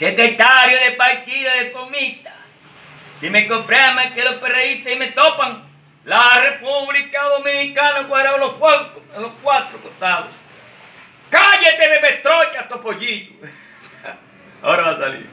secretario de partido de Pomita. Si me compran que los perreístas y me topan, la República Dominicana fuera los, fuegos, los cuatro costados. ¡Cállate, bebé trocha, topollillo! Ahora va a salir.